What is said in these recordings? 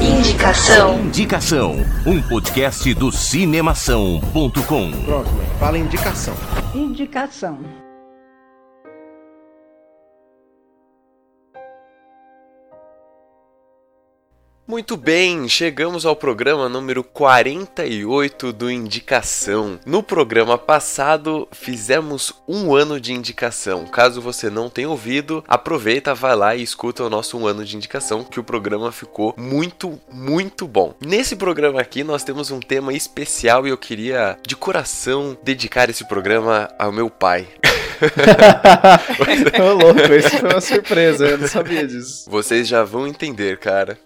Indicação. Indicação, um podcast do cinemação.com. Mãe. Fala indicação. Indicação. Muito bem, chegamos ao programa número 48 do Indicação. No programa passado, fizemos um ano de indicação. Caso você não tenha ouvido, aproveita, vai lá e escuta o nosso um ano de indicação, que o programa ficou muito, muito bom. Nesse programa aqui, nós temos um tema especial e eu queria, de coração, dedicar esse programa ao meu pai. Ô louco, isso foi uma surpresa, eu não sabia disso. Vocês já vão entender, cara.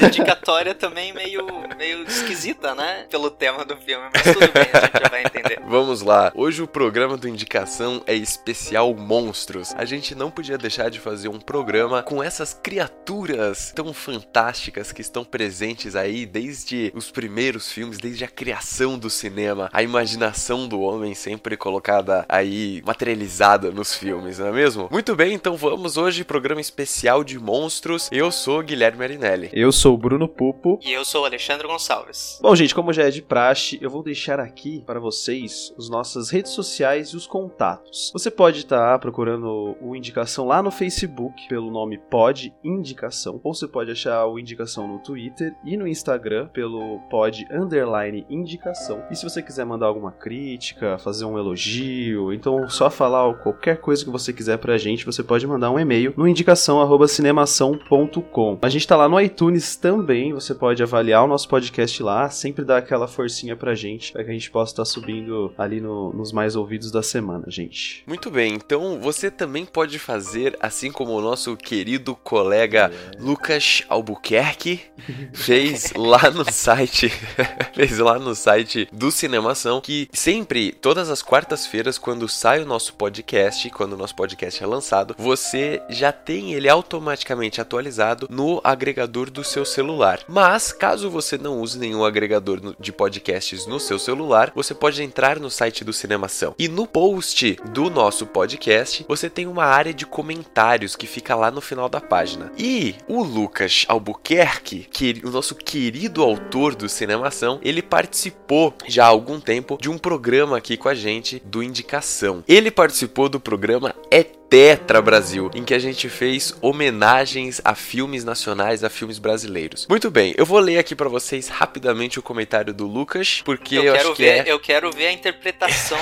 Dedicatória também meio, meio esquisita, né? Pelo tema do filme, mas tudo bem, a gente já vai entender. Vamos lá. Hoje o programa do Indicação é especial Monstros. A gente não podia deixar de fazer um programa com essas criaturas tão fantásticas que estão presentes aí desde os primeiros filmes, desde a criação do cinema, a imaginação do homem sempre colocada aí, materializada nos filmes, não é mesmo? Muito bem, então vamos hoje programa especial de monstros. Eu sou Guilherme Arinelli. Eu sou o Bruno Pupo. E eu sou o Alexandre Gonçalves. Bom, gente, como já é de praxe, eu vou deixar aqui para vocês as nossas redes sociais e os contatos. Você pode estar procurando o Indicação lá no Facebook pelo nome Pod Indicação, ou você pode achar o Indicação no Twitter e no Instagram pelo Pod Underline Indicação. E se você quiser mandar alguma crítica, fazer um elogio, então só falar qualquer coisa que você quiser pra gente, você pode mandar um e-mail no indicação@cinemação.com. A gente tá lá no iTunes também, você pode avaliar o nosso podcast lá, sempre dá aquela forcinha pra gente, para que a gente possa estar subindo ali no- nos mais ouvidos da semana, gente. Muito bem, então você também pode fazer, assim como o nosso querido colega Lucas Albuquerque fez lá no site, fez lá no site do Cinemação, que sempre, todas as quartas-feiras, quando sai o nosso podcast, quando o nosso podcast é lançado, você já tem ele automaticamente atualizado no agregador do seu celular. Mas, caso você não use nenhum agregador de podcasts no seu celular, você pode entrar no site do Cinemação. E no post do nosso podcast, você tem uma área de comentários que fica lá no final da página. E o Lucas Albuquerque, que o nosso querido autor do Cinemação, ele participou já há algum tempo de um programa aqui com a gente do Indicação. Ele participou do programa É Tetra Brasil, em que a gente fez homenagens a filmes nacionais, a filmes brasileiros. Muito bem, eu vou ler aqui pra vocês rapidamente o comentário do Lucas, porque eu, Eu, acho quero que ver, é eu quero ver a interpretação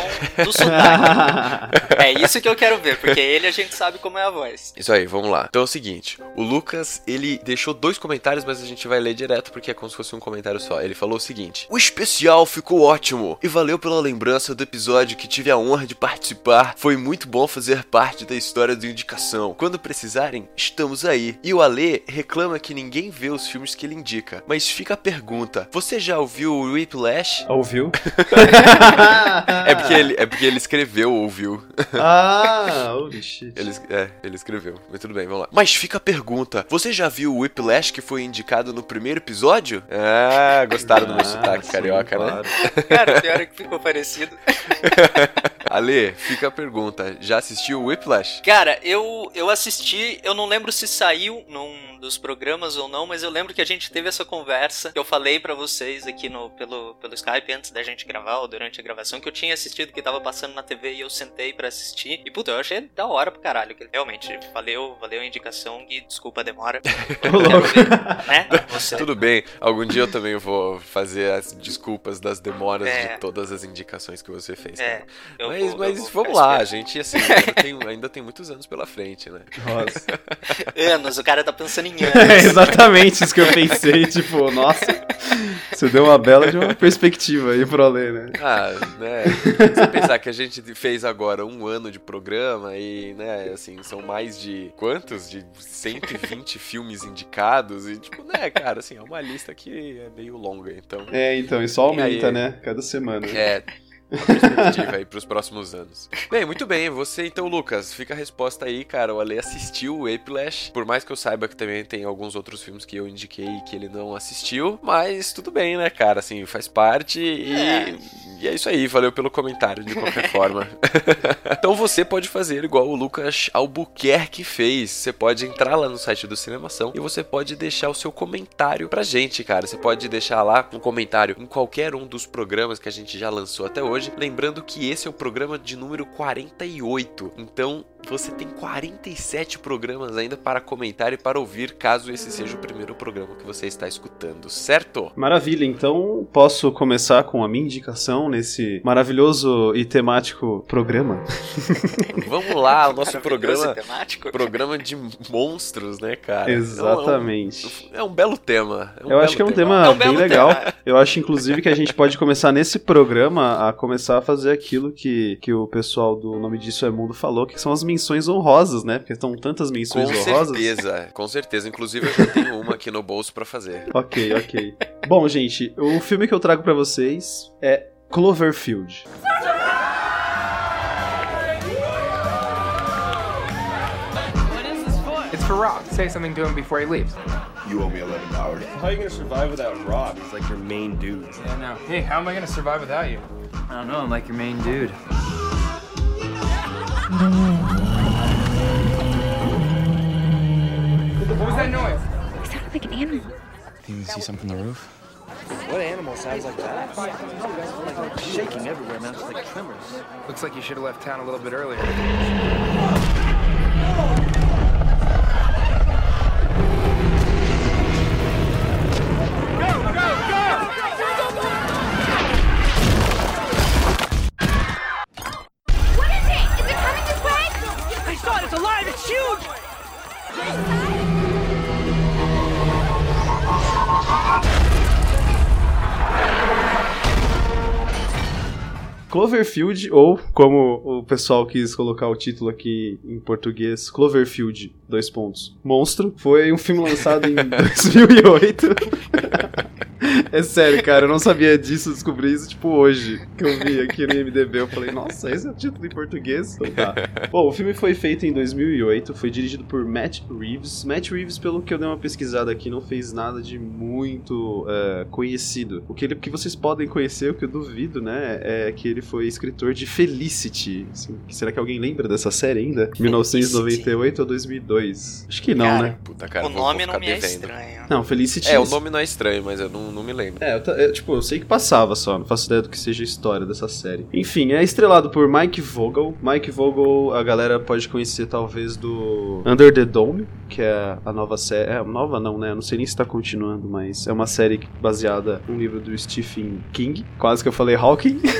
do sotaque. é isso que eu quero ver, porque ele a gente sabe como é a voz. Isso aí, vamos lá. Então é o seguinte, o Lucas, ele deixou dois comentários, mas a gente vai ler direto porque é como se fosse um comentário só. Ele falou o seguinte: "O especial ficou ótimo e valeu pela lembrança do episódio que tive a honra de participar. Foi muito bom fazer parte da história do indicação. Quando precisarem, estamos aí." E o Ale reclama que ninguém vê os filmes que ele indica, mas fica a pergunta: "Você já ouviu o Whiplash?" Ouviu? É porque ele, é porque ele escreveu ouviu. ah, holy shit. Ele, é, ele escreveu. Mas tudo bem, vamos lá. Mas fica a pergunta: você já viu o Whiplash que foi indicado no primeiro episódio? Ah, gostaram do meu Ah, sotaque sim, carioca, né? claro. Cara, o pior é que ficou parecido. Ale, fica a pergunta: já assistiu o Whiplash? Cara, eu, eu assisti, eu não lembro se saiu num dos programas ou não, mas eu lembro que a gente teve essa conversa que eu falei pra vocês aqui no, pelo, pelo Skype antes da gente gravar ou durante a gravação, que eu tinha assistido que tava passando na TV e eu sentei pra assistir. E puta, eu achei da hora pro caralho. Realmente, valeu, valeu a indicação e desculpa a demora. Ver, né? Você. Tudo bem, algum dia eu também vou fazer as desculpas das demoras É. de todas as indicações que você fez. É, eu mas mas vamos lá, a esperando. gente assim, ainda tem, ainda tem muitos anos pela frente, né? Nossa. Anos, o cara tá pensando em É anos. exatamente isso que eu pensei, tipo, nossa, você deu uma bela de uma perspectiva aí pro Alê, né? Ah, né? Você pensar que a gente fez agora um ano de programa e, né, assim, são mais de quantos? De 120 filmes indicados e, tipo, né, cara, assim, é uma lista que é meio longa, então. É, então, isso aumenta, E aí? né? Cada semana. É. uma perspectiva aí pros próximos anos. Bem, muito bem. Você então, Lucas, fica a resposta aí, cara. O Ale assistiu o Whiplash. Por mais que eu saiba que também tem alguns outros filmes que eu indiquei que ele não assistiu, mas tudo bem, né, cara? Assim, faz parte e É. e é isso aí, valeu pelo comentário de qualquer forma. então você pode fazer igual o Lucas Albuquerque fez. Você pode entrar lá no site do Cinemação e você pode deixar o seu comentário pra gente, cara. Você pode deixar lá um comentário em qualquer um dos programas que a gente já lançou até hoje. Lembrando que esse é o programa de número 48. Então você tem 47 programas ainda para comentar e para ouvir, caso esse seja o primeiro programa que você está escutando, certo? Maravilha, então posso começar com a minha indicação nesse maravilhoso e temático programa. Vamos lá, o nosso programa temático. programa de monstros, né, cara? Exatamente. É um, é um belo tema. é um Eu acho belo que é um tema, É um bem legal. tema. Eu acho, inclusive, que a gente pode começar nesse programa a começar a fazer aquilo que, que o pessoal do Nome Disso é Mundo falou, que são as menções honrosas, né? Porque estão tantas menções Com honrosas. certeza, com certeza. Inclusive, eu já tenho uma aqui no bolso pra fazer. Ok, ok. Bom, gente, o filme que eu trago pra vocês é Cloverfield. Rob. Say something to him before he leaves. You owe me eleven dollars. How are you gonna survive without Rob? He's like your main dude. Yeah, no. Hey, how am I gonna survive without you? I don't know, I'm like your main dude. you can see something from the roof? What animal sounds like that? Like Shaking everywhere, man. It's like tremors. Looks like you should have left town a little bit earlier. Cloverfield, ou como o pessoal quis colocar o título aqui em português, Cloverfield, dois pontos, Monstro, foi um filme lançado em 2008. é sério, cara, eu não sabia disso, descobri isso, tipo, hoje, que eu vi aqui no IMDB, eu falei, nossa, esse é o título em português? Então tá. Bom, o filme foi feito em 2008, foi dirigido por Matt Reeves. Matt Reeves, pelo que eu dei uma pesquisada aqui, não fez nada de muito é, conhecido. O que, ele, o que vocês podem conhecer, o que eu duvido, né, é que ele foi escritor de Felicity. Assim, será que alguém lembra dessa série ainda? 1998 ou 2002? Acho que não, Cara, né? Puta, cara, o nome não me é estranho. Não, Felicity... É, o nome não é estranho, mas eu não, não me lembro. É, eu, eu, tipo, eu sei que passava só, não faço ideia do que seja a história dessa série. Enfim, é estrelado por Mike Vogel. Mike Vogel, a galera pode conhecer talvez do Under the Dome, que é a nova série. É, nova não, né? Eu não sei nem se tá continuando, mas é uma série baseada num livro do Stephen King. Quase que eu falei Hawking.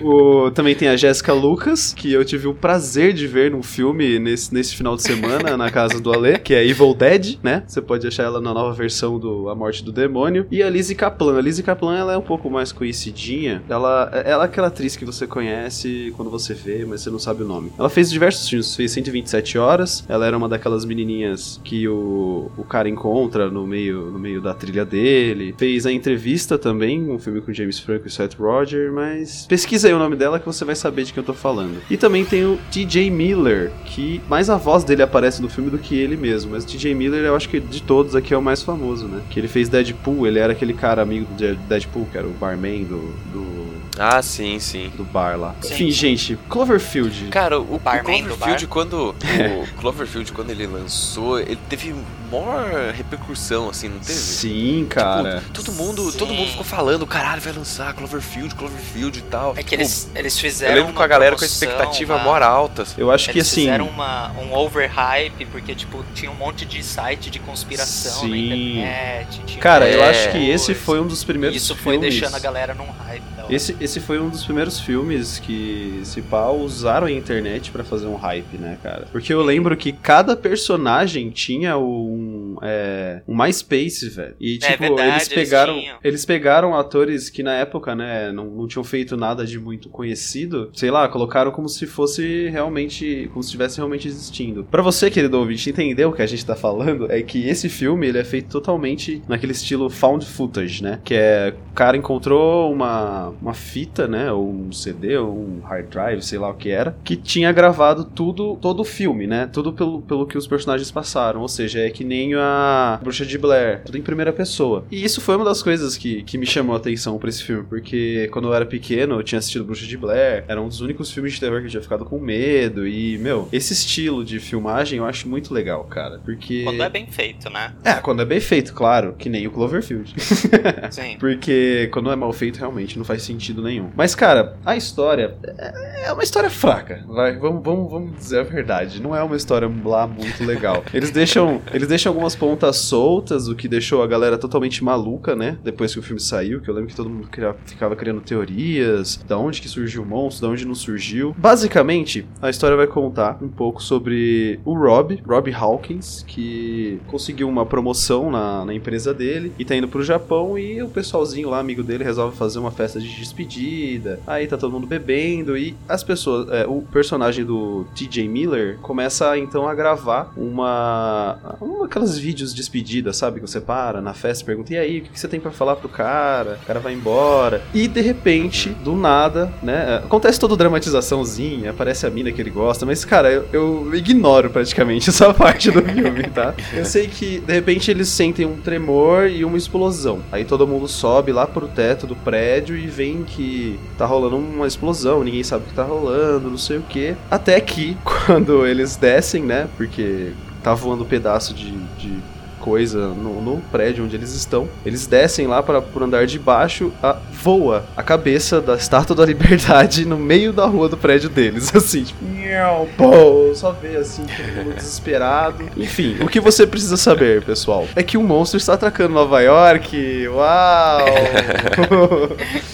O- também tem a Jéssica Lucas, que eu tive o prazer de ver num filme nesse, nesse final de semana na casa do Ale, que é Evil Dead, né? Você pode achar ela na nova versão do A Morte do Demônio. E a Lizzie Kaplan. A Lizzie Kaplan, ela é um pouco mais conhecidinha. Ela, ela é aquela atriz que você conhece quando você vê, mas você não sabe o nome. Ela fez diversos filmes, fez 127 Horas. Ela era uma daquelas menininhas que o, o cara encontra no meio, no meio da trilha dele. Fez a entrevista também, um filme com James Franco e Seth Roger, mas pesquisa aí o nome dela que você vai saber de quem eu tô falando. E também tem o TJ Miller, que mais a voz dele aparece no filme do que ele mesmo, mas TJ Miller eu acho que de todos aqui é o mais famoso, né? Que ele fez Deadpool, ele era aquele cara amigo do Deadpool, que era o barman do, do, Ah, sim, sim. do bar lá. Sim, Enfim, gente, Cloverfield. Cara, o, o Cloverfield, quando. O Cloverfield, quando ele lançou, ele teve maior repercussão, assim, não teve? Sim, cara. Tipo, todo mundo, Sim. todo mundo ficou falando, caralho, vai lançar Cloverfield, Cloverfield e tal. É que Tipo, eles, eles eu fizeram. lembro com a galera com a expectativa uma- maior alta. Eu acho que Eles assim. fizeram uma, um overhype, porque, tipo, tinha um monte de site de conspiração na Sim. internet. tinha Cara, eu É. acho que esse foi um dos primeiros Isso foi filmes. deixando a galera num hype. da hora. Esse, esse foi um dos primeiros filmes que, se pá, usaram a internet pra fazer um hype, né, cara? Porque eu lembro que cada personagem tinha o- um, é, um MySpace, velho. E, É tipo, verdade, eles eles pegaram. tinham. Eles pegaram atores que na época, né, não, não tinham feito nada de muito conhecido. Sei lá, colocaram como se fosse realmente. Como se estivesse realmente existindo. Pra você, querido ouvinte, entender o que a gente tá falando, é que esse filme ele é feito totalmente naquele estilo found footage, né? Que é. O cara encontrou uma, uma fita, né? Ou um CD, ou um hard drive, sei lá o que era, que tinha gravado tudo, todo o filme, né? Tudo pelo, pelo que os personagens passaram. Ou seja, é que nem a Bruxa de Blair, tudo em primeira pessoa. E isso foi uma das coisas que, que me chamou a atenção pra esse filme, porque quando eu era pequeno, eu tinha assistido Bruxa de Blair, era um dos únicos filmes de terror que eu tinha ficado com medo. E, meu, esse estilo de filmagem eu acho muito legal, cara. Porque. Quando é bem feito, né? É, quando é bem feito, claro, que nem o Cloverfield. Sim. Porque quando é mal feito, realmente não faz sentido nenhum. Mas, cara, a história é é uma história fraca. Vai, vamos, vamos, vamos dizer a verdade. Não é uma história lá muito legal. Eles deixam, eles deixam algumas pontas soltas, o que deixou a galera totalmente maluca, né? Depois que o filme saiu, que eu lembro que todo mundo cria- ficava criando teorias, da onde que surgiu o monstro, da onde não surgiu. Basicamente, a história vai contar um pouco sobre o Rob, Rob Hawkins, que conseguiu uma promoção na, na empresa dele e tá indo pro Japão e o pessoalzinho lá, amigo dele, resolve fazer uma festa de despedida. Aí tá todo mundo bebendo e as pessoas, é, o personagem do TJ Miller começa então a gravar uma, uma aquelas vídeos de despedida, sabe, que você para na festa e pergunta: "E aí, o que você tem pra falar pro cara?" O cara vai embora. E de repente, do nada, né, acontece toda dramatizaçãozinha, aparece a mina que ele gosta, mas cara, eu, eu ignoro praticamente essa parte do filme, tá? Eu sei que de repente eles sentem um tremor e uma explosão. Aí todo mundo sobe lá pro teto do prédio e vem que tá rolando uma explosão, ninguém sabe o que tá rolando, não sei o que. Até que, quando eles descem, né? Porque tá voando um pedaço de. de coisa no, no prédio onde eles estão. Eles descem lá para pro andar de baixo, a, voa a cabeça da Estátua da Liberdade no meio da rua do prédio deles, assim, tipo, pô, só vê assim, todo mundo desesperado. Enfim, o que você precisa saber, pessoal, é que um monstro está atacando Nova York. Uau!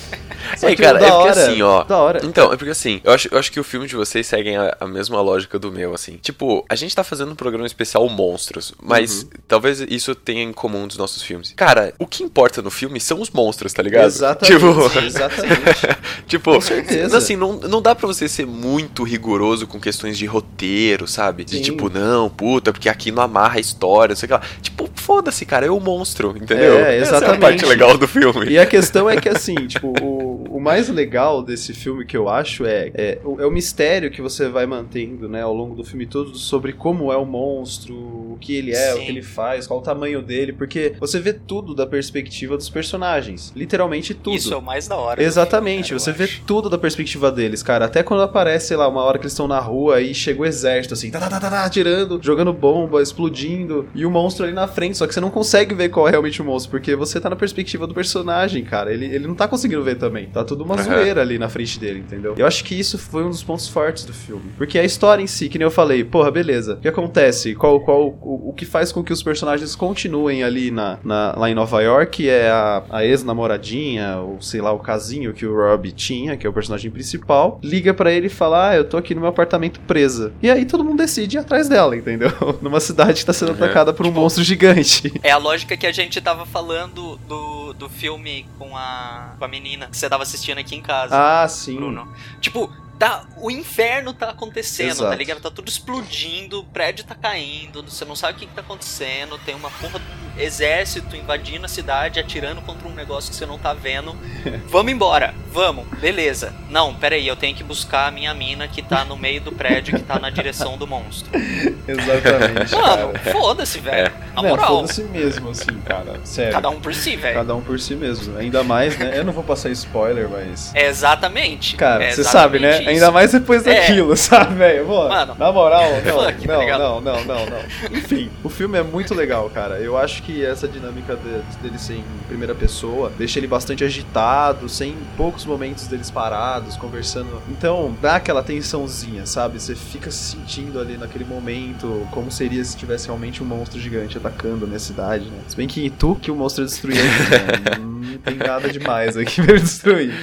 Só É, que cara, é porque hora, assim, ó. Da hora. Então, é porque assim, eu acho, eu acho que o filme de vocês seguem a, a mesma lógica do meu, assim. Tipo, a gente tá fazendo um programa especial Monstros, mas Uhum. talvez isso tenha em comum dos nossos filmes. Cara, o que importa no filme são os monstros, tá ligado? Exatamente, Tipo, exatamente. tipo, Com certeza. assim, não, não dá pra você ser muito rigoroso com questões de roteiro, sabe? De Sim. tipo, não, puta, porque aqui não amarra a história, sei lá. Tipo, foda-se, cara, é o monstro, entendeu? É, Essa é a exatamente. parte legal do filme. E a questão é que, assim, tipo, o, o mais legal desse filme que eu acho é, é, o, é o mistério que você vai mantendo, né, ao longo do filme todo sobre como é o monstro, o que ele é, o Sim. que ele faz, qual o tamanho dele, porque você vê tudo da perspectiva dos personagens. Literalmente tudo. Isso é o mais da hora. Exatamente, filme, você cara, eu vê acho. tudo da perspectiva deles, cara. Até quando aparece, sei lá, uma hora que eles estão na rua e chega o exército, assim, tá, tá, tá, tá, tá, atirando, jogando bomba, explodindo, e o monstro ali na frente, só que você não consegue ver qual é realmente o monstro, porque você tá na perspectiva do personagem, cara. Ele, ele não tá conseguindo ver também. Tá tudo uma zoeira ali na frente dele, entendeu? Eu acho que isso foi um dos pontos fortes do filme. Porque a história em si, que nem eu falei, porra, beleza. O que acontece? Qual, qual, o, o que faz com que os personagens continuem ali na, na- lá em Nova York é a, a ex-namoradinha, ou sei lá, o casinho que o Rob tinha, que é o personagem principal, liga pra ele e fala: Ah, eu tô aqui no meu apartamento presa. E aí todo mundo decide ir atrás dela, entendeu? Numa cidade que tá sendo atacada por um monstro gigante. É a lógica que a gente tava falando do, do filme com a, com a menina que você tava assistindo aqui em casa, Ah, sim. Bruno. Tipo, tá, o inferno tá acontecendo, Exato. tá ligado? Tá tudo explodindo, o prédio tá caindo, você não sabe o que, que tá acontecendo, tem uma porra do exército invadindo a cidade, atirando contra um negócio que você não tá vendo. vamos embora, vamos, beleza. Não, peraí, eu tenho que buscar a minha mina que tá no meio do prédio, que tá na direção do monstro. Exatamente. Mano, foda-se, velho. Na Não, moral, foda-se mesmo, assim, cara. Sério. cada um por si, velho. Cada um por si mesmo. Ainda mais, né? Eu não vou passar spoiler, mas. É exatamente. Cara, É você sabe, né? Ainda mais depois É. daquilo, sabe, velho? Mano, Na moral, não, fuck, tá não, não, não, não, não. Enfim, o filme é muito legal, cara. Eu acho que essa dinâmica de- dele ser em primeira pessoa deixa ele bastante agitado, sem poucos momentos deles parados, conversando. Então, dá aquela tensãozinha, sabe? Você fica se sentindo ali naquele momento como seria se tivesse realmente um monstro gigante atacando a minha cidade, né? Se bem que em Tu que o monstro destruído, né? não tem nada demais aqui pra ele destruir.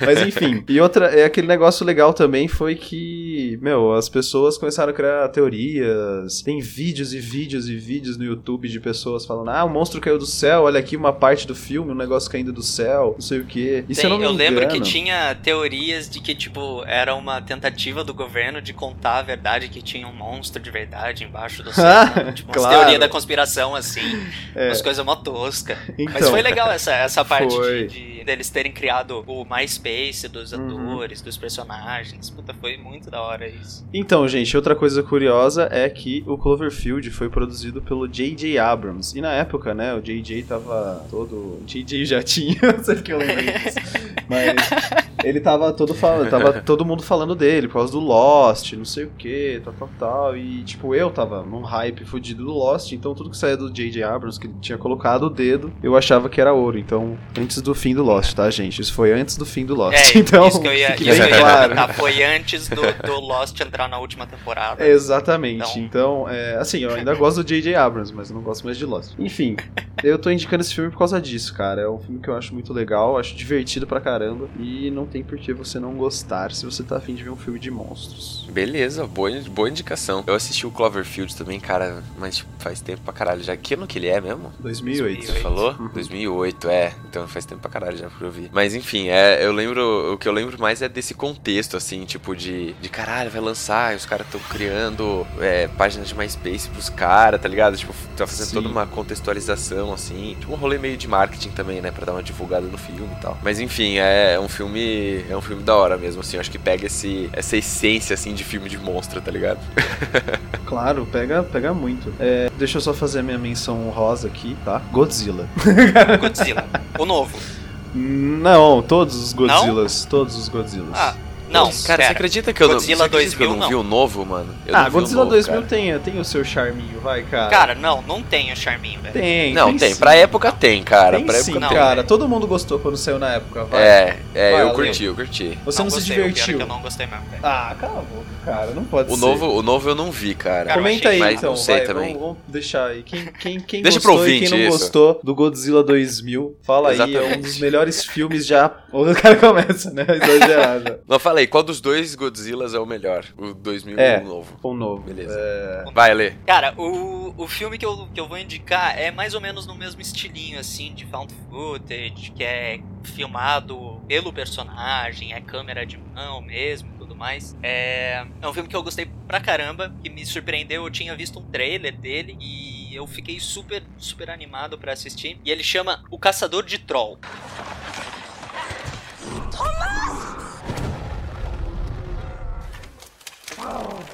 Mas enfim. E outra, é aquele negócio legal também foi que, meu, as pessoas começaram a criar teorias. Tem vídeos e vídeos e vídeos no YouTube de pessoas falando: ah, o monstro caiu do céu, olha aqui uma parte do filme, um negócio caindo do céu, não sei o quê. E se eu Tem- não me eu lembro engano- que tinha teorias de que, tipo, era uma tentativa do governo de contar a verdade que tinha um monstro de verdade embaixo do céu. né? tipo, umas Claro. teorias da conspiração, assim. É. Umas coisas mó tosca. Mas Então. foi legal essa, essa parte Foi. de, de- deles terem criado o MySpace dos Uhum. atores, dos personagens. Puta, foi muito da hora isso. Então, gente, outra coisa curiosa é que o Cloverfield foi produzido pelo J.J. Abrams. E na época, né, o J.J. tava todo. J.J. já tinha, não sei porque eu lembrei disso. Mas ele tava todo falando, tava todo mundo falando dele por causa do Lost, não sei o que, tal, tal, tal. E, tipo, eu tava num hype fudido do Lost, então tudo que saía do J.J. Abrams, que ele tinha colocado o dedo, eu achava que era ouro. Então, antes do fim do Lost, tá, gente? Isso foi antes do fim do Lost. É, então, isso que eu ia, isso bem eu ia claro. comentar. Foi antes do, do Lost entrar na última temporada. Exatamente. Então, é, assim, eu ainda gosto do J.J. Abrams, mas eu não gosto mais de Lost. Enfim, eu tô indicando esse filme por causa disso, cara. É um filme que eu acho muito legal, acho divertido pra caramba. E não tem por que você não gostar se você tá afim de ver um filme de monstros. Beleza, boa, boa indicação. Eu assisti o Cloverfield também, cara, mas tipo, faz tempo pra caralho já. Que ano que ele é mesmo? 2008. Você falou? 2008, é. Então faz tempo pra caralho já pra eu ver. Mas enfim, é, eu lembro. O que eu lembro mais é desse contexto, assim, tipo, de, de caralho, vai lançar, e os caras tão criando é, páginas de MySpace pros caras, tá ligado? Tipo, tá fazendo Sim. toda uma contextualização, assim. Tipo, um rolê meio de marketing também, né? Pra dar uma divulgada no filme e tal. Mas enfim, é um filme. É um filme da hora mesmo, assim. Eu acho que pega esse, essa essência, assim, de filme de monstro, tá ligado? Claro, pega, pega muito. É, deixa eu só fazer a minha menção rosa aqui, tá? Godzilla. Godzilla. O novo. Não, todos os Godzillas. Todos os Godzillas. Ah, não, Cara, pera. você acredita que eu Godzilla não, você acredita que eu 2000 não vi não. o novo, mano? Eu ah, não vi o Godzilla novo, 2000 cara. tem, tem o seu charminho, vai, cara. Cara, não, não tem o charminho, velho. tem. Não, tem. sim. Pra época tem, cara. Tem pra sim, época não, cara. velho. Todo mundo gostou quando saiu na época, vai. É, é, Vai, eu curti, eu curti. Você não, se gostei, pior é divertiu. que eu não gostei mesmo, velho. Ah, cala a boca, cara. Não pode O ser. novo, o novo eu não vi, cara. Comenta aí, então. não sei vai, também. Vamos, vamos deixar aí. Quem, quem, quem Deixa gostou e quem não gostou do Godzilla 2000, fala aí. É um dos melhores filmes já... O cara começa, né? Exagerado. Não, falei, qual dos dois Godzillas é o melhor? O 2000 É. ou o novo? O novo. Beleza. É... Vai, Lê. Cara, o, o filme que eu, que eu vou indicar é mais ou menos no mesmo estilinho, assim, de found footage, que é filmado pelo personagem, é câmera de mão mesmo e tudo mais. É, é um filme que eu gostei pra caramba, que me surpreendeu. Eu tinha visto um trailer dele e eu fiquei super, super animado pra assistir. E ele chama O Caçador de Troll. É um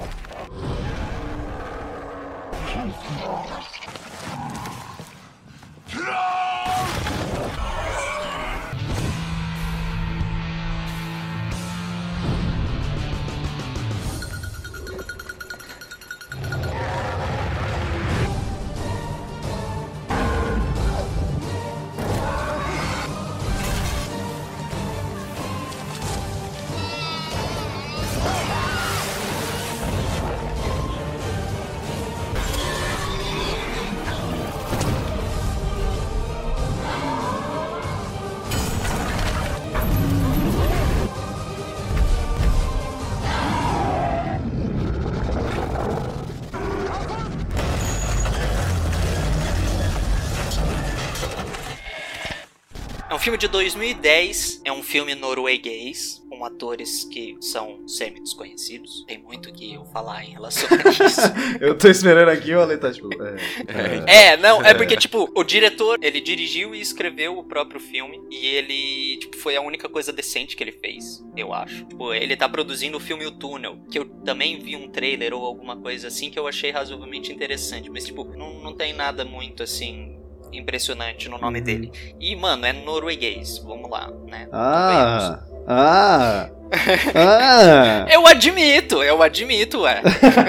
filme de 2010, é um filme norueguês, com atores que são semi-desconhecidos. Tem muito o que eu falar em relação a isso. Eu tô esperando aqui, o Ale tá tipo... É, É, não, é porque, tipo, o diretor, ele dirigiu e escreveu o próprio filme. E ele, tipo, foi a única coisa decente que ele fez, eu acho. Tipo, ele tá produzindo o filme O Túnel, que eu também vi um trailer ou alguma coisa assim que eu achei razoavelmente interessante. Mas, tipo, não, não tem nada muito, assim, impressionante no nome Uhum. dele. E, mano, é norueguês, vamos lá, né? Ah... Ah... Ah... Eu admito, eu admito, ué.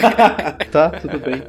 tá, tudo bem.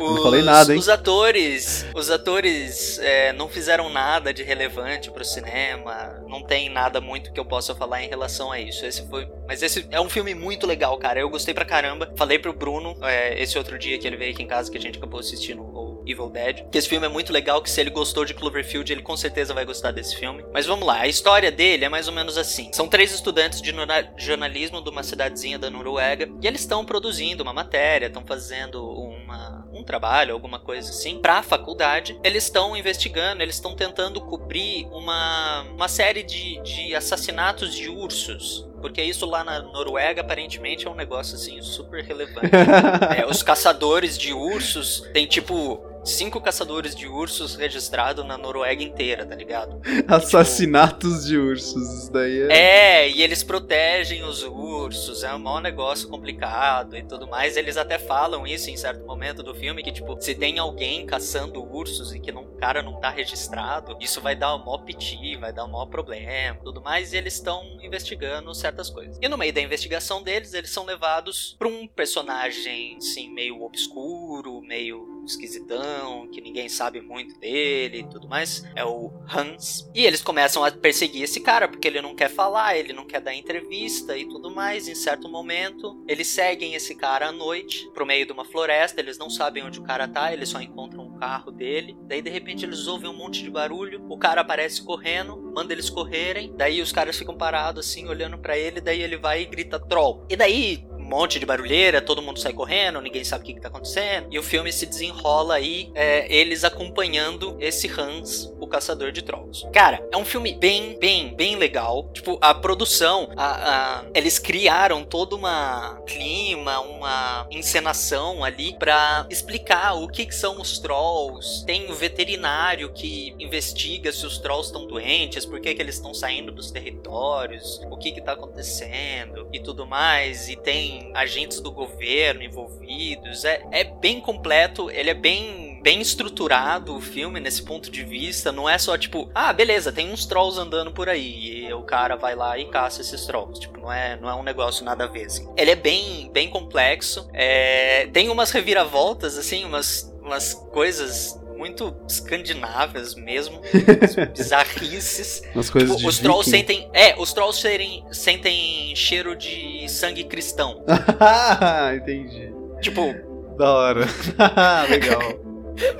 Os, falei nada, hein? Os atores, os atores é, não fizeram nada de relevante pro cinema. Não tem nada muito que eu possa falar em relação a isso. Esse foi, mas esse é um filme muito legal, cara. Eu gostei pra caramba. Falei pro Bruno é, esse outro dia que ele veio aqui em casa que a gente acabou assistindo Evil Dead. Que esse filme é muito legal, que se ele gostou de Cloverfield, ele com certeza vai gostar desse filme. Mas vamos lá, a história dele é mais ou menos assim. São três estudantes de jornalismo de uma cidadezinha da Noruega e eles estão produzindo uma matéria, estão fazendo uma, um trabalho, alguma coisa assim, pra faculdade. Eles estão investigando, eles estão tentando cobrir uma, uma série de, de assassinatos de ursos. Porque isso lá na Noruega aparentemente é um negócio assim super relevante. É, os caçadores de ursos tem tipo cinco caçadores de ursos registrados na Noruega inteira, tá ligado? Assassinatos de ursos, isso daí é. É, e eles protegem os ursos, é um maior negócio complicado e tudo mais. Eles até falam isso em certo momento do filme, que tipo, se tem alguém caçando ursos e que não, o cara não tá registrado, isso vai dar um maior piti, vai dar um maior problema, tudo mais, e eles estão investigando certas coisas. E no meio da investigação deles, eles são levados pra um personagem, assim, meio obscuro, meio esquisitão, que ninguém sabe muito dele e tudo mais. É o Hans. E eles começam a perseguir esse cara, porque ele não quer falar, ele não quer dar entrevista e tudo mais. Em certo momento, eles seguem esse cara à noite pro meio de uma floresta, eles não sabem onde o cara tá, eles só encontram o carro dele. Daí de repente eles ouvem um monte de barulho, o cara aparece correndo, manda eles correrem. Daí os caras ficam parados assim, olhando pra ele, daí ele vai e grita troll. E daí um monte de barulheira, todo mundo sai correndo, ninguém sabe o que, que tá acontecendo. E o filme se desenrola aí, é, eles acompanhando esse Hans, o caçador de trolls. Cara, é um filme bem, bem, bem legal. Tipo, a produção, a, a- eles criaram todo uma clima, uma encenação ali pra explicar o que, que são os trolls. Tem o veterinário que investiga se os trolls estão doentes, por que, que eles estão saindo dos territórios, o que que tá acontecendo e tudo mais. E tem agentes do governo envolvidos. É, é bem completo, ele é bem, bem estruturado o filme nesse ponto de vista. Não é só tipo, ah, beleza, tem uns trolls andando por aí. E o cara vai lá e caça esses trolls. Tipo, não é, não é um negócio nada a ver, assim. Ele é bem, bem complexo. É, tem umas reviravoltas, assim, umas, umas coisas muito escandinavas mesmo, bizarrices. Umas coisas Tipo, de os trolls viking. sentem. É, os trolls serem, sentem cheiro de sangue cristão. Entendi. Tipo, Da hora. Legal.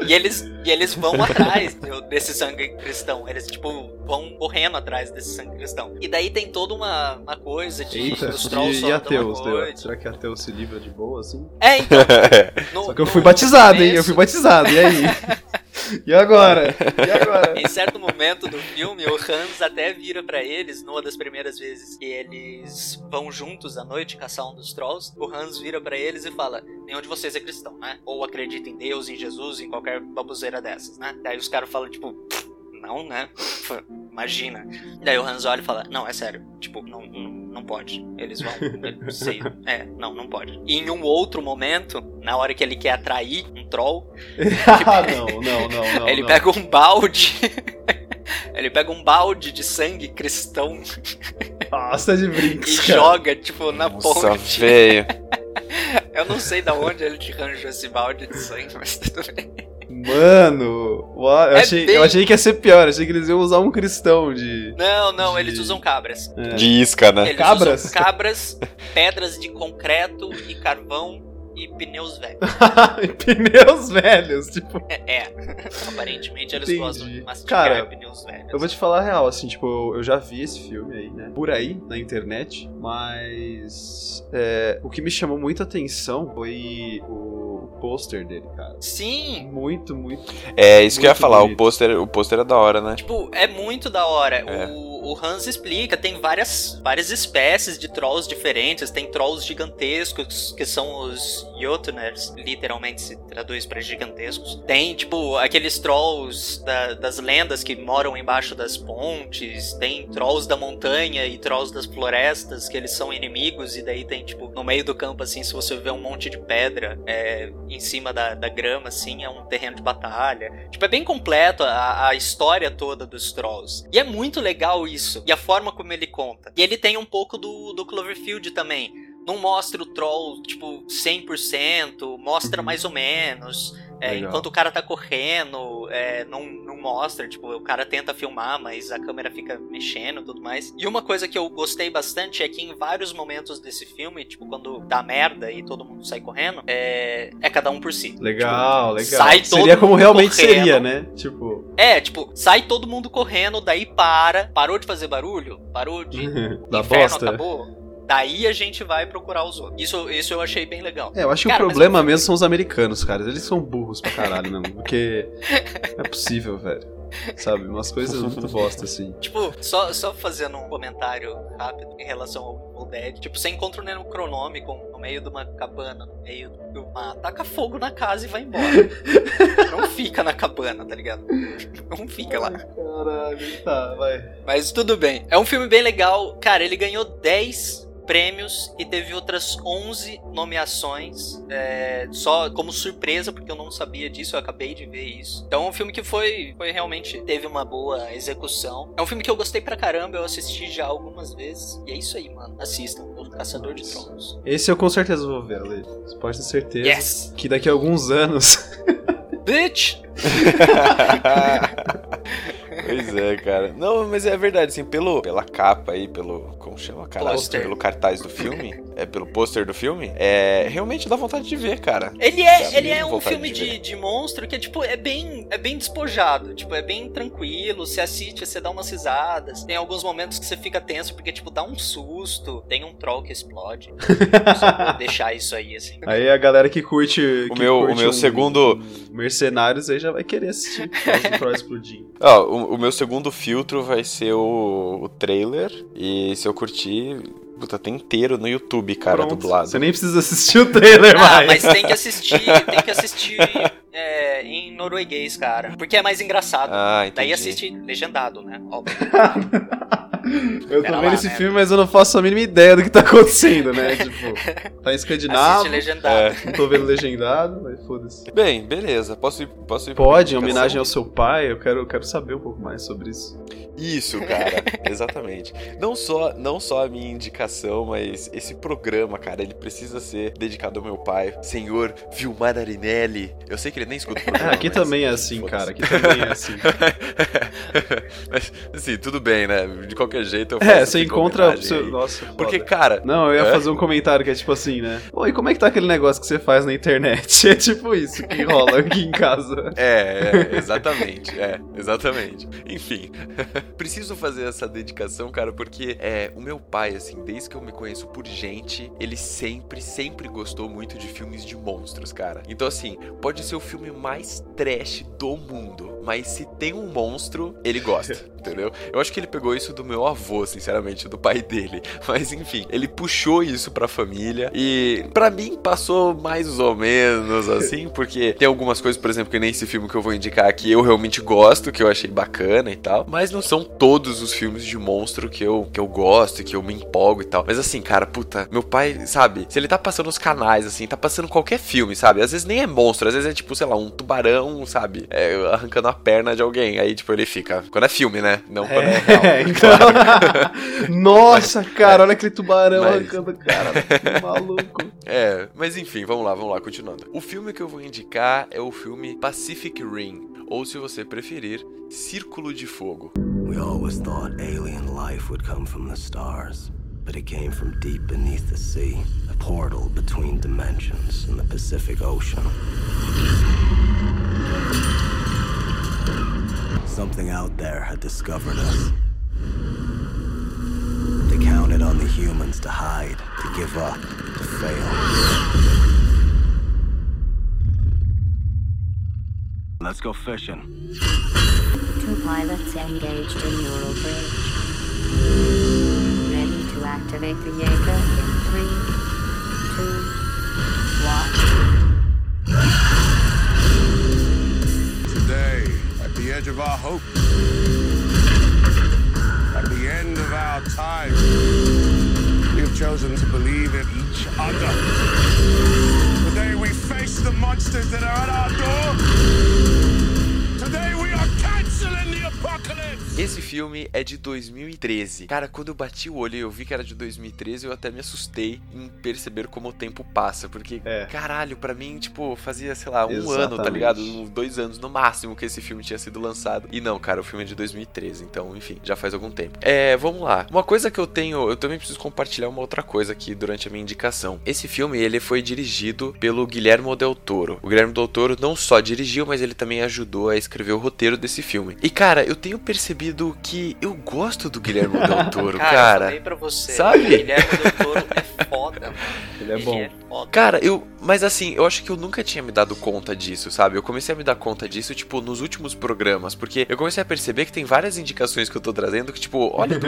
E eles, e eles vão atrás desse sangue cristão. Eles, tipo, vão correndo atrás desse sangue cristão. E daí tem toda uma, uma coisa de Eita, os trolls e, e ateus? Será que ateu se livra de boa assim? É, então. no- Só que eu fui batizado, hein? Eu começo- fui batizado, e aí? E agora? E agora? Em certo momento do filme, o Hans até vira pra eles, numa das primeiras vezes que eles vão juntos à noite caçar um dos trolls. O Hans vira pra eles e fala: Nenhum de vocês é cristão, né? Ou acredita em Deus, em Jesus, em qualquer baboseira dessas, né? Daí os caras falam, tipo, "Pff, não, né? Imagina. Daí o Hans olha e fala: Não, é sério. Tipo, não, não, não pode. Eles vão. eu sei. É, não, não pode. E em um outro momento, na hora que ele quer atrair um troll, ah, não, não, não, não. ele não. pega um balde. ele pega um balde de sangue cristão Nossa, de e brinks, cara. joga, tipo, na Nossa, ponte. feio. Eu não sei da onde ele te arranjou esse balde de sangue, mas tudo bem. Mano, eu, É achei, bem- eu achei que ia ser pior. Achei que eles iam usar um cristão de. Não, não, De- eles usam cabras. É. De isca, né? Eles Cabras? usam cabras, pedras de concreto e carvão e pneus velhos. Pneus velhos, tipo. É, é. aparentemente eles Entendi. gostam de masticar Cara, pneus velhos. Eu vou te falar a real, assim, tipo, eu, eu já vi esse filme aí, né? Por aí, na internet, mas. é, o que me chamou muita atenção foi o pôster dele, cara. Sim, Muito, muito. É isso que eu ia Muito falar, o bonito. pôster, o pôster é da hora, né? Tipo, é muito da hora. É. O, o Hans explica, tem várias, várias espécies de trolls diferentes. Tem trolls gigantescos, que são os Jotuners, literalmente se traduz pra gigantescos. Tem, tipo, aqueles trolls da- das lendas que moram embaixo das pontes. Tem trolls da montanha e trolls das florestas, que eles são inimigos. E daí tem, tipo, no meio do campo, assim, se você vê um monte de pedra é, em cima da, da grama, assim, é um terreno de batalha. Tipo, é bem completo a, a história toda dos Trolls. E é muito legal isso. E a forma como ele conta. E ele tem um pouco do, do Cloverfield também. Não mostra o Troll, tipo, 100%, mostra mais ou menos. É, enquanto o cara tá correndo, é, não, não mostra, tipo, o cara tenta filmar, mas a câmera fica mexendo e tudo mais. E uma coisa que eu gostei bastante é que em vários momentos desse filme, tipo, quando dá merda e todo mundo sai correndo, é, é cada um por si. Legal, legal. sai todo seria como realmente correndo. seria, né? Tipo, É, tipo, sai todo mundo correndo, daí para, parou de fazer barulho, parou de da inferno, bosta. acabou. Daí a gente vai procurar os outros. Isso, isso eu achei bem legal. É, eu acho que Cara, o mas problema filme- mesmo são os americanos, cara. Eles são burros pra caralho, não. Porque é possível, velho. Sabe? Umas coisas muito bosta, assim. Tipo, só, só fazendo um comentário rápido em relação ao Evil Dead. Tipo, você encontra um Necronômico no meio de uma cabana, no meio do mar. Taca fogo na casa e vai embora. Não fica na cabana, tá ligado? Não fica lá. Caralho, tá, vai. Mas tudo bem. É um filme bem legal. Cara, ele ganhou 10 prêmios e teve outras 11 nomeações. é, só como surpresa, porque eu não sabia disso, eu acabei de ver isso. Então é um filme que foi, foi realmente teve uma boa execução. É um filme que eu gostei pra caramba, eu assisti já algumas vezes. E é isso aí, mano. Assistam, O Caçador de Tronos. Esse eu com certeza vou ver, Ale. Você pode ter certeza Yes! que daqui a alguns anos. Bitch! Pois é, cara. Não, mas é verdade, assim, pelo, pela capa aí, pelo. Como chama, cara? Pôster. Pelo cartaz do filme, é pelo pôster do filme, é. Realmente dá vontade de ver, cara. Ele é, ele é um filme de de, de monstro que é tipo, é bem, é bem despojado, tipo, é bem tranquilo, você assiste, você dá umas risadas. Tem alguns momentos que você fica tenso porque tipo dá um susto, tem um troll que explode. Só vou deixar isso aí assim. Aí a galera que curte. O que meu- o curte meu um- segundo- um Mercenários aí já vai querer assistir. o Troll explodindo. Ó, o, o meu segundo filtro vai ser o, o trailer. E se eu curtir. Puta, tem inteiro no YouTube, cara, Pronto. dublado. Você nem precisa assistir o trailer, Ah, mais. mas tem que assistir, tem que assistir é, em norueguês, cara. Porque é mais engraçado. Ah, entendi. Daí assiste legendado, né? Óbvio. Eu tô Pera vendo lá, esse né? filme, mas eu não faço a mínima ideia do que tá acontecendo, né? Tipo, tá em escandinavo, Assiste legendado. É. não tô vendo legendado, mas foda-se. Bem, beleza. Posso ir, posso ir pra Pode, em homenagem ao seu pai, eu quero, eu quero saber um pouco mais sobre isso. Isso, cara, exatamente. Não só, não só a minha indicação, mas esse programa, cara, ele precisa ser dedicado ao meu pai, senhor Vilmar Arinelli. Eu sei que ele nem escuta o programa. Ah, aqui mas também é assim, cara, aqui também é assim. mas, assim, tudo bem, né? De qualquer jeito eu faço É, você encontra. Seu... Nossa, Porque, foda. cara. Não, eu ia É? fazer um comentário que é tipo assim, né? Oi, como é que tá aquele negócio que você faz na internet? É tipo isso que rola aqui em casa. É, é, exatamente, é, exatamente. Enfim, preciso fazer essa dedicação, cara, porque é, o meu pai, assim, desde que eu me conheço por gente, ele sempre, sempre gostou muito de filmes de monstros, cara. Então, assim, pode ser o filme mais trash do mundo, mas se tem um monstro, ele gosta, entendeu? Eu acho que ele pegou isso do meu avô, sinceramente, do pai dele. Mas, enfim, ele puxou isso pra família e, pra mim, passou mais ou menos assim, porque tem algumas coisas, por exemplo, que nem esse filme que eu vou indicar aqui, eu realmente gosto, que eu achei bacana e tal, mas não são todos os filmes de monstro que eu, que eu gosto e que eu me empolgo e tal. Mas assim, cara, puta, meu pai, sabe, se ele tá passando os canais, assim, tá passando qualquer filme, sabe? Às vezes nem é monstro, às vezes é tipo, sei lá, um tubarão, sabe? É, arrancando a perna de alguém. Aí, tipo, ele fica. Quando é filme, né? Não quando é, real. É, então. Nossa, cara, olha aquele tubarão Mas- arrancando cara. Que maluco. É, mas enfim, vamos lá, vamos lá, continuando. O filme que eu vou indicar é o filme Pacific Rim, ou se você preferir, Círculo de Fogo. We always thought alien life would come from the stars, but it came from deep beneath the sea, a portal between dimensions in the Pacific Ocean. Something out there had discovered us. They counted on the humans to hide, to give up, to fail. Let's go fishing. Two pilots engaged in neural bridge. Ready to activate the Jaeger in three, two, one. Today, at the edge of our hope, at the end of our time, we have chosen to believe in each other. Today, we face the monsters that are at our door. Esse filme é de 2013. Cara, quando eu bati o olho e eu vi que era de 2013, eu até me assustei em perceber como o tempo passa. Porque, É. caralho, pra mim, tipo, fazia, sei lá, um ano, tá Exatamente. ligado? Dois anos no máximo que esse filme tinha sido lançado. E não, cara, o filme é de 2013, então, enfim, já faz algum tempo. É, vamos lá. Uma coisa que eu tenho, eu também preciso compartilhar uma outra coisa aqui durante a minha indicação. Esse filme, ele foi dirigido pelo Guilherme Del Toro. O Guilherme Del Toro não só dirigiu, mas ele também ajudou a escrever o roteiro desse filme. E, cara, eu tenho percebido que eu gosto do Guilherme Del Toro, Cara, eu cara. falei pra você. Sabe? Guilherme Del Toro é foda. Ele é bom. é foda. Cara, eu. Mas assim, eu acho que eu nunca tinha me dado conta disso, sabe? Eu comecei a me dar conta disso, tipo, nos últimos programas. Porque eu comecei a perceber que tem várias indicações que eu tô trazendo que, tipo, olha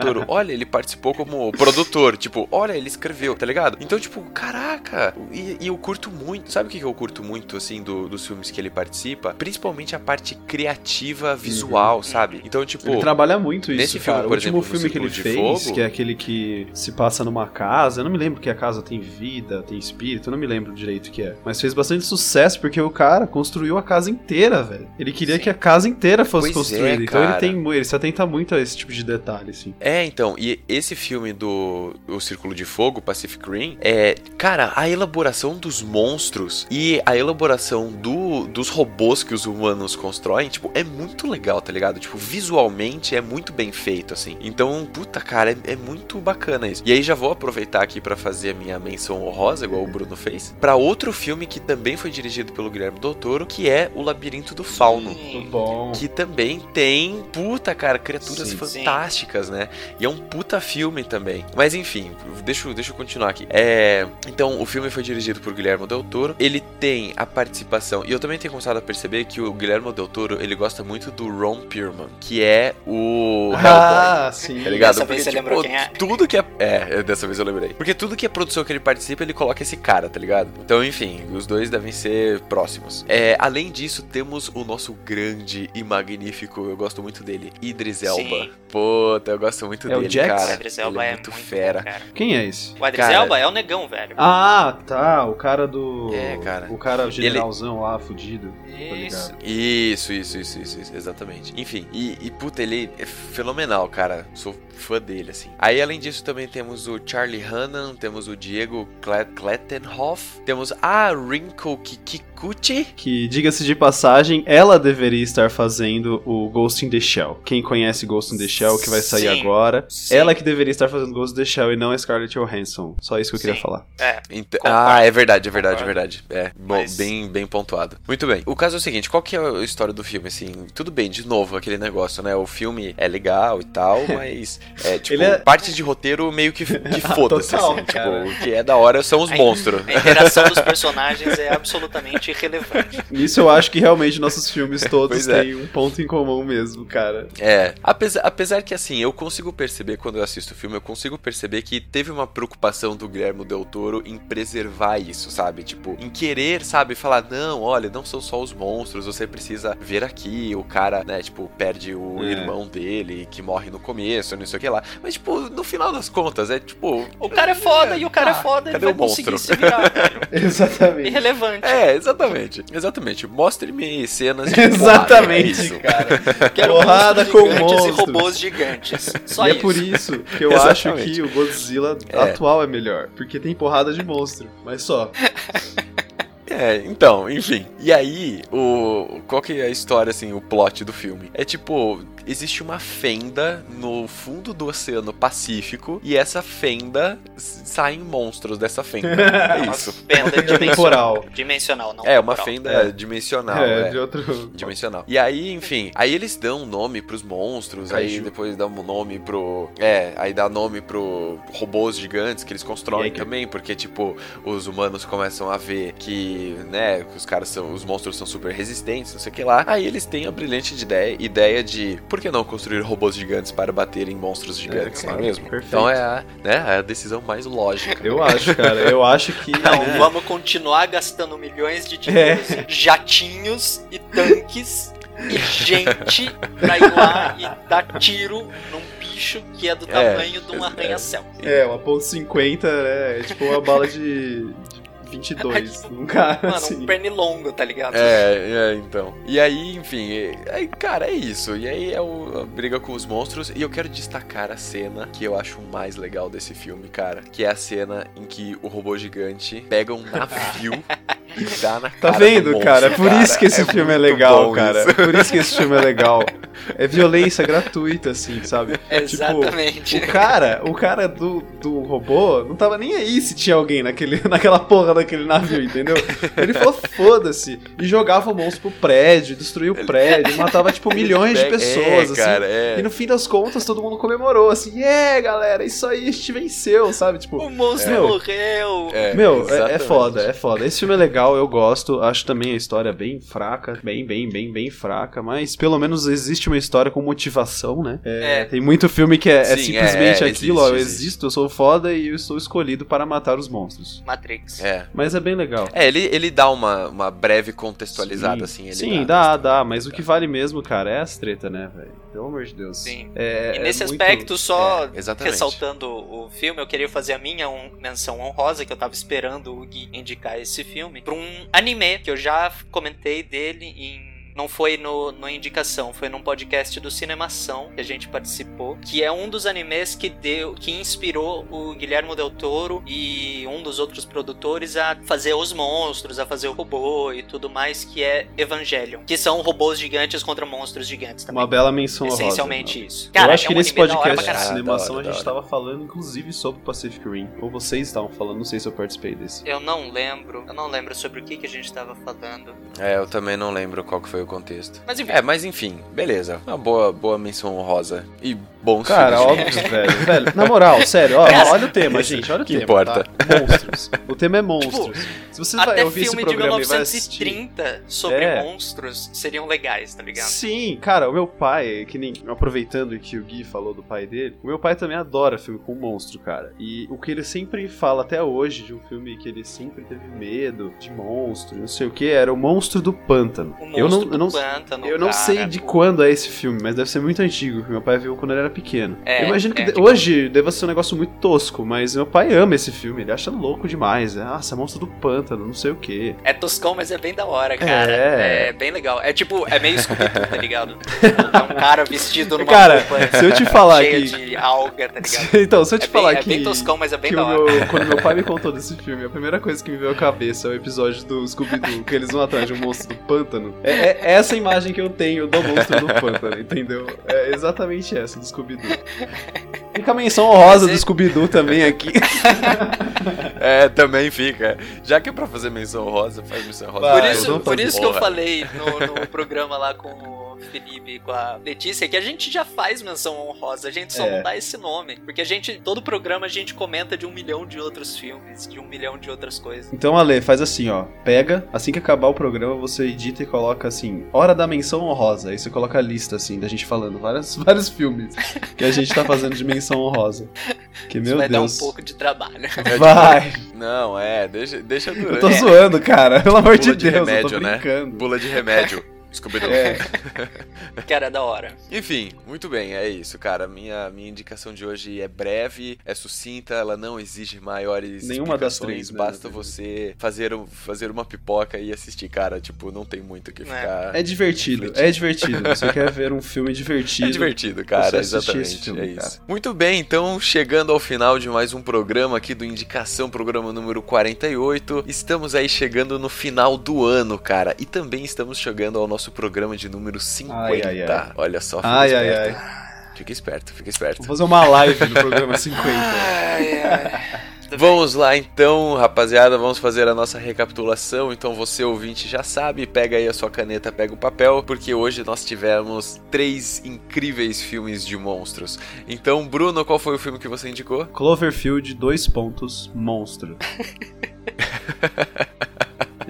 Toro, olha, ele participou como produtor. Tipo, olha, ele escreveu, tá ligado? Então, tipo, caraca. E, e eu curto muito. Sabe o que eu curto muito, assim, do- dos filmes que ele participa? Principalmente a parte criativa, visual, sabe? Então, tipo. Ele trabalha muito isso, nesse filme, cara. por o último exemplo, no filme que ele fez, Fogo- que é aquele que se passa numa casa, eu não me lembro que a casa tem vida, tem espírito, eu não me lembro direito o que é. Mas fez bastante sucesso porque o cara construiu a casa inteira, velho. Ele queria que a casa inteira fosse Pois é, construída. então ele tem, ele se atenta muito a esse tipo de detalhe, assim. É, então, e esse filme do O Círculo de Fogo, Pacific Rim, é, cara, a elaboração dos monstros e a elaboração do, dos robôs que os humanos constroem, tipo, é muito legal, tá ligado? Tipo, visualmente é muito bem feito, assim. Então, puta, cara, é, é muito bacana isso. E aí já vou aproveitar aqui pra fazer a minha menção honrosa, igual o Bruno fez, pra outro filme que também foi dirigido pelo Guilherme Del Toro, que é O Labirinto do Fauno. Muito bom. Que também tem, puta, cara, criaturas Sim. fantásticas, né? E é um puta filme também. Mas enfim, deixa, eu- deixa eu continuar aqui. É, então, o filme foi dirigido por Guilherme Del Toro. Ele tem a participação. E eu também tenho começado a perceber que o Guilherme Del Toro ele gosta muito do Ron Perlman, que é o Hellboy. Ah, sim. Tá ligado? Dessa vez você lembrou quem é? Tudo que é. É, dessa vez eu lembrei. Porque tudo que é produção que ele participa, ele coloca esse cara, tá ligado? Então, enfim, os dois devem ser próximos. É, além disso, temos o nosso grande e magnífico, eu gosto muito dele, Idris Elba. Sim. Puta, eu gosto muito É o dele, Jax? cara. O Idris Elba ele é muito muito fera. bom. Quem é esse? O Idris Cara- Elba é o negão, velho. Ah, tá. O cara do. É, cara. O cara generalzão lá, fudido. Tá Isso. Isso, isso, isso, isso, isso, exatamente. Enfim, e, e puta, ele é fenomenal, cara. Sou fã dele, assim. Aí, além disso, também temos o Charlie Hannan, temos o Diego Kle- Klettenhoff, temos a Rinko Kikuchi. Que, diga-se de passagem, ela deveria estar fazendo o Ghost in the Shell. Quem conhece Ghost in the Shell, que vai sair Sim, agora, sim. ela que deveria estar fazendo Ghost in the Shell e não a Scarlett Johansson. Só isso que eu queria Sim. falar. É. Ent- Concordo. ah, é verdade, é verdade, é verdade. É, bom, Mas- bem, bem pontuado. Muito bem. O caso é o seguinte, qual que é a história do filme, assim? Tudo bem, de novo, aquele negócio, né? O filme é legal e tal, mas é, tipo, é- parte de roteiro meio que, que foda-se, Total, assim. Tipo, o que é da hora são os A- monstros. A interação dos personagens é absolutamente irrelevante. Nisso eu acho que realmente nossos filmes todos é. têm um ponto em comum mesmo, cara. É, apesar, apesar que assim, eu consigo perceber quando eu assisto o filme, eu consigo perceber que teve uma preocupação do Guilherme Del Toro em preservar isso, sabe? Tipo, em querer, sabe, falar, não, olha, não são só os monstros, você precisa ver aqui, o cara, né, tipo, perde o É. irmão dele, que morre no começo, não sei o que lá. Mas, tipo, no final das contas, é tipo... O cara é foda e o cara Ah, é foda e vai conseguir se virar. Exatamente. Irrelevante. É, exatamente, exatamente. Mostre-me cenas de Exatamente, porrada, é isso. cara. Quero Porrada monstros com gigantes e monstros. robôs gigantes. Só e isso. é por isso que eu acho que o Godzilla É. atual é melhor. Porque tem porrada de monstro. Mas só. É, então, enfim. E aí, o qual que é a história assim, o plot do filme? É tipo, existe uma fenda no fundo do Oceano Pacífico e essa fenda saem monstros dessa fenda. É Uma isso. fenda Fenda temporal. dimensional. Dimensional, não É, uma temporal. fenda É. dimensional, é, é. de outro. Dimensional. E aí, enfim, aí eles dão nome pros monstros, aí depois dão nome pro. É, aí dá nome pro robôs gigantes que eles constroem Jaeger. também, porque, tipo, os humanos começam a ver que, né, que os caras são. Os monstros são super resistentes, não sei o que lá. Aí eles têm a brilhante de ideia, ideia de por que não construir robôs gigantes para bater em monstros gigantes, não é mesmo? Perfeito. Então é a, né, a decisão mais lógica. Eu acho, cara. Eu acho que. Não, vamos continuar gastando milhões de dinheiros É. jatinhos e tanques e gente pra ir lá e dar tiro num bicho que é do É, tamanho de um é. arranha-céu. É, uma ponto .50, né? É tipo uma bala de 22 num cara, Mano, assim. um pernilongo, tá ligado? É, é, então. E aí, enfim, é- aí, cara, é isso. E aí é o- a briga com os monstros. E eu quero destacar a cena que eu acho mais legal desse filme, cara. Que é a cena em que o robô gigante pega um navio e dá na Tá cara do vendo, monstro, cara? É por isso que esse É filme é legal, cara. isso. É por isso que esse filme é legal. É violência gratuita, assim, sabe? Exatamente. Tipo, o cara, o cara do, do robô não tava nem aí se tinha alguém naquele, naquela porra daquele navio, entendeu? Ele falou, foda-se. E jogava o monstro pro prédio, destruía o prédio, matava, tipo, milhões de pessoas, é, assim. cara, é. E no fim das contas, todo mundo comemorou, assim, é, galera, isso aí, a gente venceu, sabe? Tipo, O monstro meu, morreu! É, meu, é, é foda, é foda. Esse filme é legal, eu gosto. Acho também a história bem fraca, bem, bem, bem, bem fraca. Mas pelo menos existe uma história com motivação, né? É, É. Tem muito filme que é, é Sim, simplesmente é, é, aquilo, ó. Eu existe, existe. existo, eu sou foda e eu sou escolhido para matar os monstros. Matrix. É. Mas é bem legal. É, ele, ele dá uma, uma breve contextualizada, assim. Ele Sim, dá, dá, dá, mas o que vale mesmo, cara, é as treta, né, velho? Pelo amor de Deus. Sim. É, E é nesse muito- aspecto, só é, exatamente. ressaltando o filme, eu queria fazer a minha um- menção honrosa, que eu tava esperando o Gui indicar esse filme, pra um anime, que eu já comentei dele em. Não foi no, no indicação, foi num podcast do Cinemação que a gente participou, que é um dos animes que deu, que inspirou o Guilherme Del Toro e um dos outros produtores a fazer os monstros, a fazer o robô e tudo mais, que é Evangelion, que são robôs gigantes contra monstros gigantes também. Uma bela menção. Essencialmente isso. eu Cara, acho é que um nesse da hora podcast de caralho. cinemação a gente da hora. tava falando, inclusive, sobre Pacific Rim. Ou vocês estavam falando, não sei se eu participei desse. Eu não lembro, eu não lembro sobre o que, que a gente tava falando. É, eu também não lembro qual que foi o contexto. Mas enfim. É, mas enfim, beleza. Uma boa, boa menção honrosa. E bons Cara, filmes. óbvio, velho. velho. Na moral, sério, ó, olha o tema, gente, olha o que tema. importa. tá? Monstros. O tema é monstros. Se você vai ouvir esse filme de programa e assistir. 1930 sobre É. monstros seriam legais, tá ligado? Sim, cara, o meu pai, que nem aproveitando que o Gui falou do pai dele, o meu pai também adora filme com monstro, cara. E o que ele sempre fala até hoje de um filme que ele sempre teve medo de monstro, não sei o que, era o Monstro do Pântano. O monstro eu não, eu não, pântano, eu não cara, sei de o- quando é esse filme, mas deve ser muito antigo, que meu pai viu quando ele era pequeno. É, eu imagino que é, de- tipo- hoje deva ser um negócio muito tosco, mas meu pai ama esse filme, ele acha louco demais. Ah, esse é Monstro do Pântano, não sei o que. É toscão, mas é bem da hora, cara. É. É, bem legal. É tipo, é meio scooby tá ligado? É um cara vestido numa Cara, roupa se eu te falar cheia que- de alga, tá ligado? então, se eu te É bem- falar é que. bem toscão, mas é bem da hora. meu- quando meu pai me contou desse filme, a primeira coisa que me veio à cabeça é o episódio do Scooby-Doo, que eles vão atrás de um monstro do pântano. É, é essa imagem que eu tenho do monstro do pântano, entendeu? É exatamente essa do Scooby-Doo. Fica a menção honrosa do Scooby-Doo também aqui. É, também fica. Já que é pra fazer menção rosa, faz menção rosa. Por isso, por isso que eu falei no, no programa lá com o Felipe e com a Letícia que a gente já faz menção honrosa, a gente só É. não dá esse nome. Porque a gente, todo programa a gente comenta de um milhão de outros filmes, de um milhão de outras coisas. Então, Ale, faz assim, ó. Pega, assim que acabar o programa, você edita e coloca assim, hora da menção honrosa. Aí você coloca a lista, assim, da gente falando vários, vários filmes que a gente tá fazendo de menção honrosa. Que, Isso meu vai Deus. dar um pouco de trabalho. Vai! Não, é, deixa, deixa Eu durante. tô zoando, cara. Pelo amor de Bula de Deus, remédio, eu tô né? brincando. Bula de remédio. Scooby-Doo. É. Cara, é da hora. Enfim, muito bem, é isso, cara. Minha, minha indicação de hoje é breve, é sucinta, ela não exige maiores Nenhuma das três, né, basta você fazer, um- fazer uma pipoca e assistir, cara. Tipo, não tem muito o que ficar. É divertido, é divertido. Você quer ver um filme divertido. É divertido, cara, exatamente. esse filme, é isso. cara. Muito bem, então, chegando ao final de mais um programa aqui do Indicação, programa número 48. Estamos aí chegando no final do ano, cara. E também estamos chegando ao nosso programa de número 50. Ai, ai, ai. Olha só, fica Ai, ai, esperto. ai. Fica esperto, fica esperto. Vou fazer uma live no programa 50. Ai, ai. Vamos lá então, rapaziada, vamos fazer a nossa recapitulação. Então você ouvinte já sabe, pega aí a sua caneta, pega o papel, porque hoje nós tivemos três incríveis filmes de monstros. Então, Bruno, qual foi o filme que você indicou? Cloverfield, dois pontos, monstro.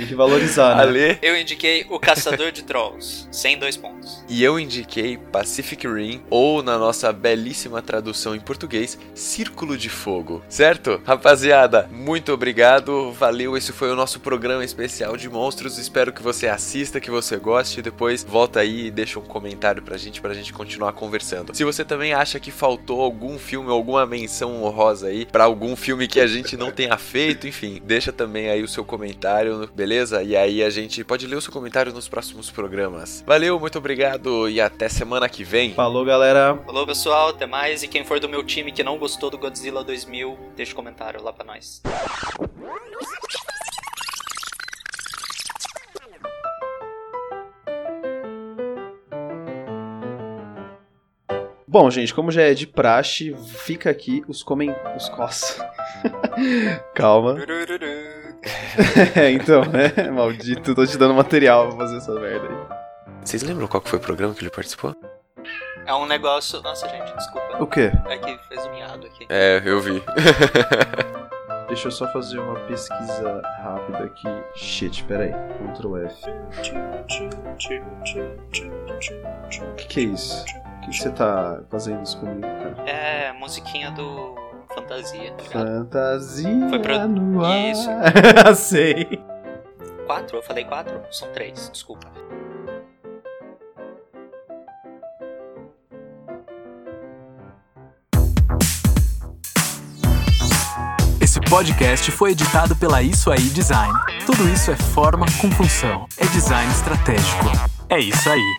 que valorizar, né? Ale. Eu indiquei O Caçador de Trolls, sem dois pontos. E eu indiquei Pacific Rim, ou na nossa belíssima tradução em português, Círculo de Fogo. Certo? Rapaziada, muito obrigado, valeu. Esse foi o nosso programa especial de monstros. Espero que você assista, que você goste. E depois volta aí e deixa um comentário pra gente, pra gente continuar conversando. Se você também acha que faltou algum filme, alguma menção honrosa aí, pra algum filme que a gente não tenha feito, enfim, deixa também aí o seu comentário, beleza? E aí a gente pode ler o seu comentário nos próximos programas. Valeu, muito obrigado e até semana que vem. Falou, galera. Falou, pessoal, até mais. E quem for do meu time que não gostou do Godzilla 2000, deixa um comentário lá pra nós. Bom, gente, como já é de praxe, fica aqui os comentários. Os cos. Calma. É, então, né? Maldito, tô te dando material pra fazer essa merda aí. Vocês lembram qual que foi o programa que ele participou? É um negócio. Nossa, gente, desculpa. O quê? É que fez um miado aqui. É, eu vi. Deixa eu só fazer uma pesquisa rápida aqui. Shit, peraí. Ctrl F. O que, que é isso? O que você tá fazendo isso comigo, cara? É, musiquinha do Fantasia. tá? Fantasia Foi pro- no ar. Isso. Sei. Quatro? Eu falei quatro? São três, desculpa. Esse podcast foi editado pela Isso Aí Design. Tudo isso é forma com função. É design estratégico. É isso aí.